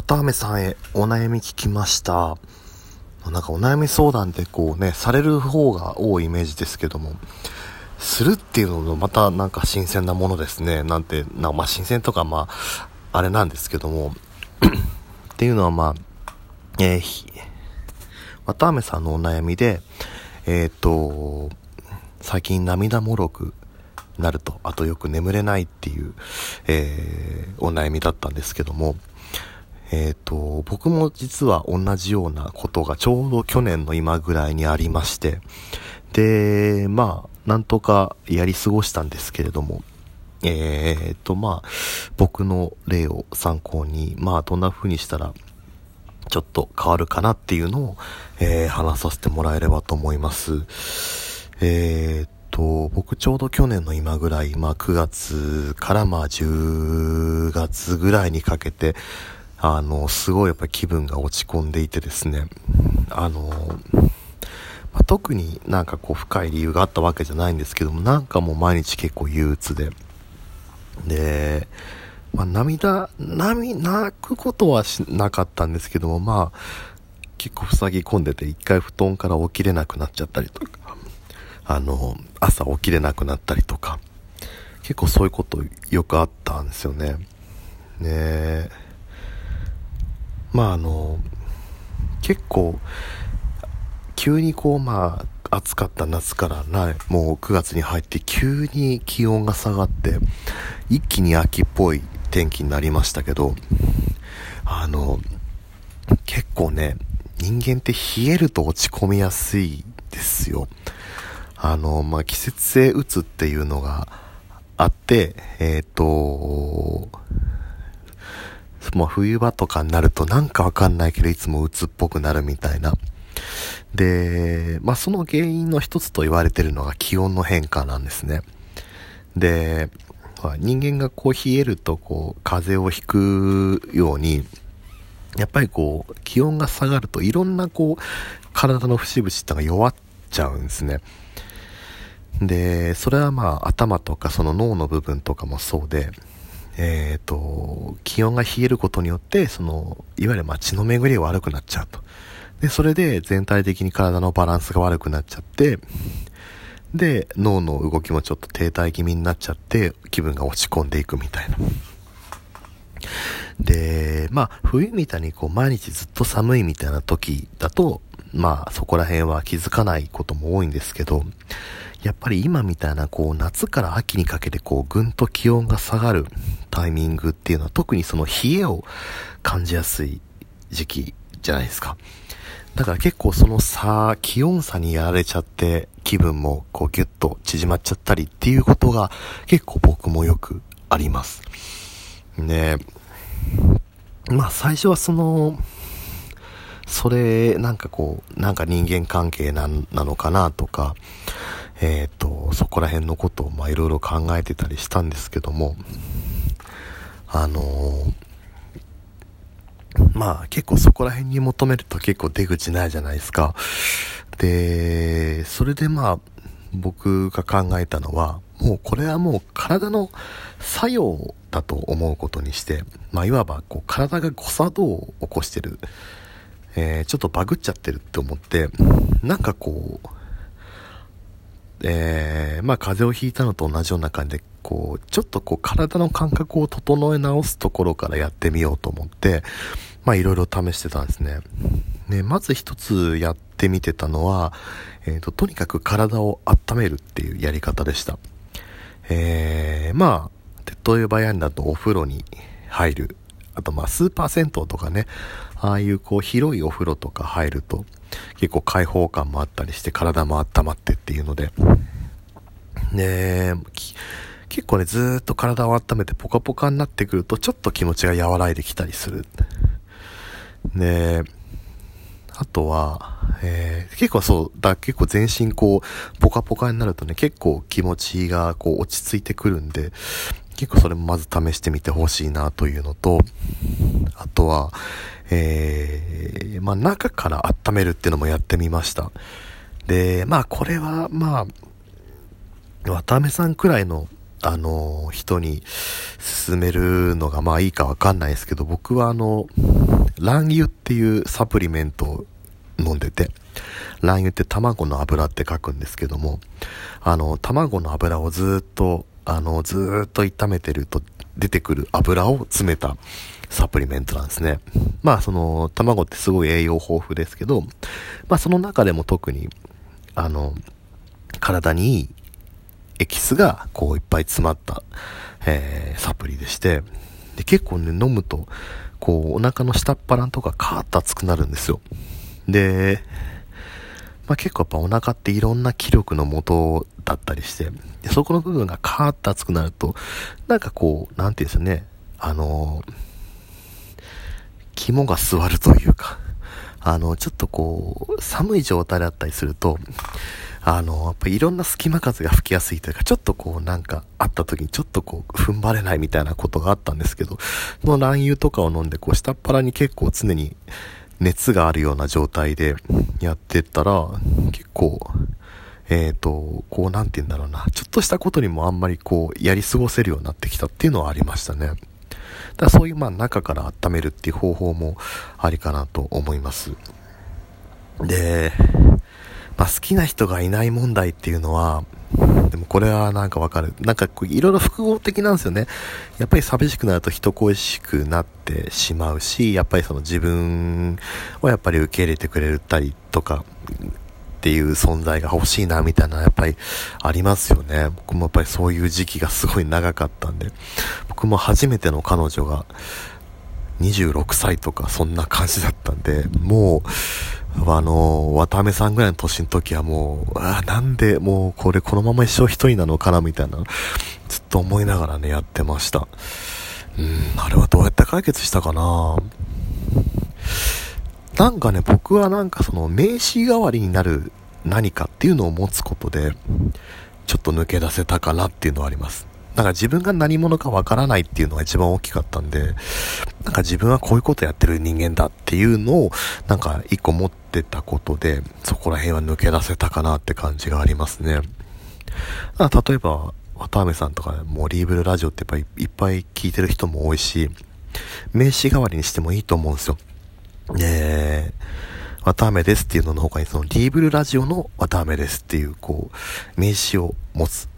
綿あめさんへお悩み聞きました。なんかお悩み相談ってこうね、される方が多いイメージですけども、するっていうのもまたなんか新鮮なものですね。なんて、なまあ新鮮とかまあ、あれなんですけども、っていうのはまあ、えー、綿あめさんのお悩みで、えっ、と、最近涙もろくなると、あとよく眠れないっていう、えー、お悩みだったんですけども、えっ、ー、と、僕も実は同じようなことがちょうど去年の今ぐらいにありまして、で、まあ、なんとかやり過ごしたんですけれども、えっ、ー、と、まあ、僕の例を参考に、まあ、どんな風にしたら、ちょっと変わるかなっていうのを、えー、話させてもらえればと思います。えー、と、僕ちょうど去年の今ぐらい、まあ9月からまあ10月ぐらいにかけて、あの、すごいやっぱり気分が落ち込んでいてですね、あの、まあ、特になんかこう深い理由があったわけじゃないんですけども、なんかもう毎日結構憂鬱で、で、まあ、涙、涙、泣くことはしなかったんですけども、まあ、結構塞ぎ込んでて、一回布団から起きれなくなっちゃったりとか、あの、朝起きれなくなったりとか、結構そういうことよくあったんですよね。ねえまああの、結構、急にこうまあ、暑かった夏からな、もう9月に入って急に気温が下がって、一気に秋っぽい天気になりましたけど、あの、結構ね、人間って冷えると落ち込みやすいですよ。あの、まあ、季節性うつっていうのがあって、えっ、ー、と、まあ、冬場とかになるとなんかわかんないけどいつも鬱っぽくなるみたいな。で、まあ、その原因の一つと言われてるのが気温の変化なんですね。で、人間がこう冷えるとこう風邪をひくように、やっぱりこう気温が下がるといろんなこう体の節々ってのが弱っちゃうんですね。で、それはまあ頭とかその脳の部分とかもそうで、えっ、ー、と、気温が冷えることによって、その、いわゆるまあ血の巡りが悪くなっちゃうと。で、それで全体的に体のバランスが悪くなっちゃって、で、脳の動きもちょっと停滞気味になっちゃって、気分が落ち込んでいくみたいな。で、まあ、冬みたいにこう、毎日ずっと寒いみたいな時だと、まあ、そこら辺は気づかないことも多いんですけど、やっぱり今みたいなこう夏から秋にかけてこうぐんと気温が下がるタイミングっていうのは特にその冷えを感じやすい時期じゃないですか。だから結構その差、気温差にやられちゃって気分もこうギュッと縮まっちゃったりっていうことが結構僕もよくあります。ねまあ最初はその、それなんかこう、なんか人間関係ななのかなとか、えっ、ー、と、そこら辺のことをまあいろいろ考えてたりしたんですけども、あのー、まあ結構そこら辺に求めると結構出口ないじゃないですか。で、それでまあ僕が考えたのは、もうこれはもう体の作用だと思うことにして、まあいわばこう体が誤作動を起こしてる、えー、ちょっとバグっちゃってるって思って、なんかこう、えー、まあ風邪をひいたのと同じような感じで、こう、ちょっとこう体の感覚を整え直すところからやってみようと思って、まあいろいろ試してたんですね。ね、まず一つやってみてたのは、えっ、ー、と、とにかく体を温めるっていうやり方でした。えー、まあ、手っ取り早いんだとお風呂に入る。あとまあスーパー銭湯とかね、ああいうこう広いお風呂とか入ると、結構開放感もあったりして体も温まってっていうので、ね結構ね、ずっと体を温めてポカポカになってくるとちょっと気持ちが和らいできたりする。ねあとは、えー、結構そう、だ、結構全身こう、ポカポカになるとね、結構気持ちがこう落ち着いてくるんで、結構それもまず試してみてほしいなというのと、あとは、えー、まあ中から温めるっていうのもやってみました。で、まあこれは、まあ、渡辺さんくらいのあの、人に勧めるのがまあいいかわかんないですけど、僕はあの、卵油っていうサプリメントを飲んでて、卵油って卵の油って書くんですけども、あの、卵の油をずっと、あの、ずっと炒めてると出てくる油を詰めたサプリメントなんですね。まあその、卵ってすごい栄養豊富ですけど、まあその中でも特に、あの、体にいいエキスがこういっぱい詰まった、えー、サプリでして、で結構ね、飲むと、こうお腹の下っ腹とかカーッと熱くなるんですよ。で、まあ、結構やっぱお腹っていろんな気力の元だったりして、そこの部分がカーッと熱くなると、なんかこう、なんていうんですよね、あのー、肝が座るというか、あの、ちょっとこう、寒い状態だったりすると、あの、やっぱいろんな隙間風が吹きやすいというか、ちょっとこうなんかあった時にちょっとこう踏ん張れないみたいなことがあったんですけど、この卵油とかを飲んでこう下っ腹に結構常に熱があるような状態でやってったら、結構、えっ、ー、と、こうなんて言うんだろうな、ちょっとしたことにもあんまりこうやり過ごせるようになってきたっていうのはありましたね。だそういうまあ中から温めるっていう方法もありかなと思います。で、まあ、好きな人がいない問題っていうのは、でもこれはなんかわかる。なんかいろいろ複合的なんですよね。やっぱり寂しくなると人恋しくなってしまうし、やっぱりその自分をやっぱり受け入れてくれたりとかっていう存在が欲しいなみたいなやっぱりありますよね。僕もやっぱりそういう時期がすごい長かったんで、僕も初めての彼女が26歳とかそんな感じだったんで、もう、あの、渡辺さんぐらいの年の時はもう、あなんでもうこれこのまま一生一人なのかなみたいな、ずっと思いながらね、やってました。うん、あれはどうやって解決したかななんかね、僕はなんかその名刺代わりになる何かっていうのを持つことで、ちょっと抜け出せたかなっていうのはあります。なんか自分が何者かわからないっていうのが一番大きかったんで、なんか自分はこういうことやってる人間だっていうのを、なんか一個持ってたことで、そこら辺は抜け出せたかなって感じがありますね。例えば、渡辺さんとかもうリーブルラジオってやっぱいっぱい聞いてる人も多いし、名刺代わりにしてもいいと思うんですよ。えー、渡辺ですっていうのの他にそのリーブルラジオの渡辺ですっていうこう、名刺を持つ。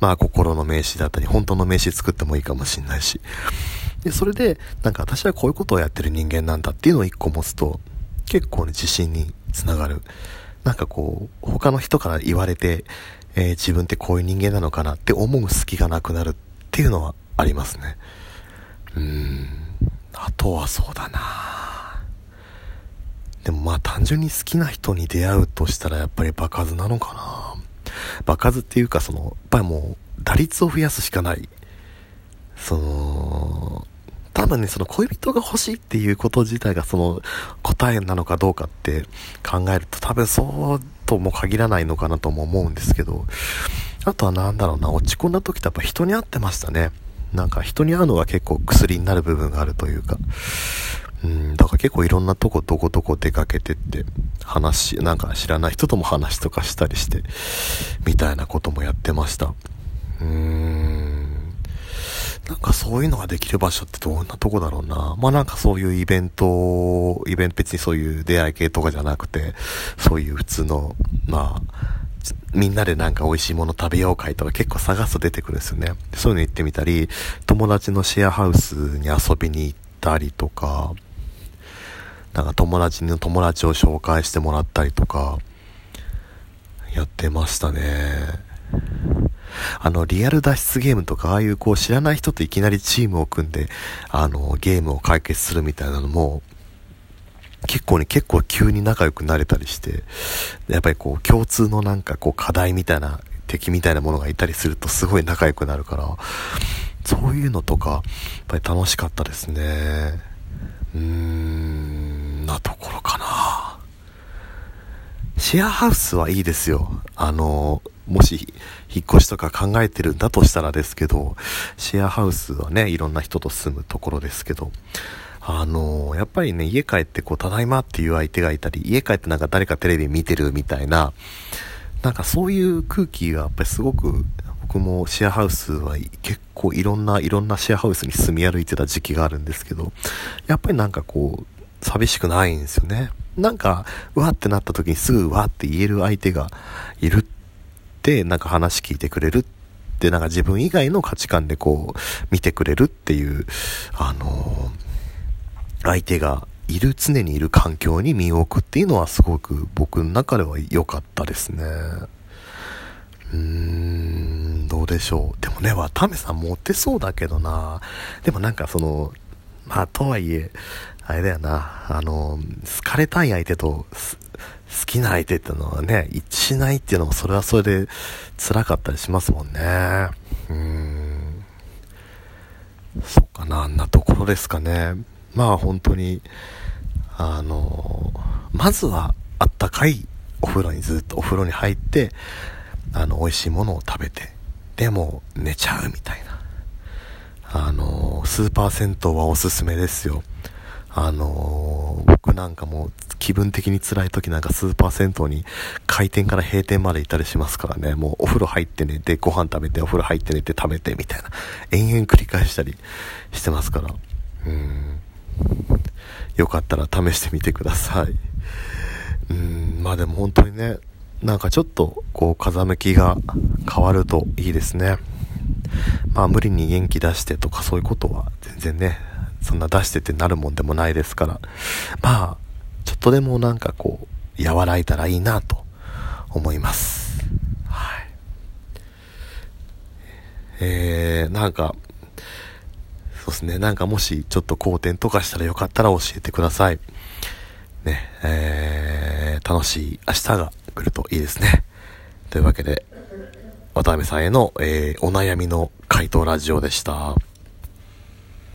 まあ心の名刺だったり、本当の名刺作ってもいいかもしんないし。で、それで、なんか私はこういうことをやってる人間なんだっていうのを一個持つと、結構ね、自信につながる。なんかこう、他の人から言われて、えー、自分ってこういう人間なのかなって思う隙がなくなるっていうのはありますね。うーん。あとはそうだなでもまあ単純に好きな人に出会うとしたらやっぱり場数なのかな場数っていうか、その、やっぱりもう、打率を増やすしかない。その、多分ね、その恋人が欲しいっていうこと自体がその答えなのかどうかって考えると多分そうとも限らないのかなとも思うんですけど、あとはなんだろうな、落ち込んだ時ってやっぱ人に会ってましたね。なんか人に会うのが結構薬になる部分があるというか、うん、だから結構いろんなとこどこどこ出かけてって話、なんか知らない人とも話とかしたりして、みたいなこともやってました。うーん。なんかそういうのができる場所ってどんなとこだろうな。まあなんかそういうイベント、イベント別にそういう出会い系とかじゃなくて、そういう普通の、まあ、みんなでなんか美味しいもの食べよう会とか結構探すと出てくるんですよね。そういうの行ってみたり、友達のシェアハウスに遊びに行ったりとか、なんか友達の友達を紹介してもらったりとか、やってましたね。あの、リアル脱出ゲームとか、ああいうこう知らない人といきなりチームを組んで、あの、ゲームを解決するみたいなのも、結構ね、結構急に仲良くなれたりして、やっぱりこう、共通のなんかこう、課題みたいな、敵みたいなものがいたりするとすごい仲良くなるから、そういうのとか、やっぱり楽しかったですね。うーん。なところかな。シェアハウスはいいですよ。あの、もし、引っ越しとか考えてるんだとしたらですけど、シェアハウスはね、いろんな人と住むところですけど、あの、やっぱりね、家帰ってこう、ただいまっていう相手がいたり、家帰ってなんか誰かテレビ見てるみたいな、なんかそういう空気がやっぱりすごく、僕僕もシェアハウスは結構いろんないろんなシェアハウスに住み歩いてた時期があるんですけど、やっぱりなんかこう、寂しくないんですよね。なんか、うわってなった時にすぐうわって言える相手がいるって、なんか話聞いてくれるって、なんか自分以外の価値観でこう、見てくれるっていう、あのー、相手がいる、常にいる環境に身を置くっていうのはすごく僕の中では良かったですね。うーん、どうでしょう。でもね、渡辺さんモテそうだけどな。でもなんかその、まあとはいえ、あれだよな、あの、好かれたい相手と、好きな相手ってのはね、一致しないっていうのもそれはそれで辛かったりしますもんね。うーん。そうかな、あんなところですかね。まあ本当に、あの、まずはあったかいお風呂にずっとお風呂に入って、あの、美味しいものを食べて、でも寝ちゃうみたいな。あの、スーパー銭湯はおすすめですよ。あの僕なんかもう気分的に辛い時なんかスーパー銭湯に開店から閉店まで行ったりしますからね、もうお風呂入って寝て、ご飯食べて、お風呂入って寝て食べてみたいな、延々繰り返したりしてますから、うん。よかったら試してみてください。うん、まあでも本当にね、なんかちょっとこう風向きが変わるといいですね。まあ無理に元気出してとかそういうことは全然ね、そんな出してってなるもんでもないですから、まあ、ちょっとでもなんかこう、和らいだらいいなと思います。はい。えー、なんか、そうですね。なんかもしちょっと好転とかしたらよかったら教えてください。ね、えー、楽しい明日が来るといいですね。というわけで、渡辺さんへの、えー、お悩みの回答ラジオでした。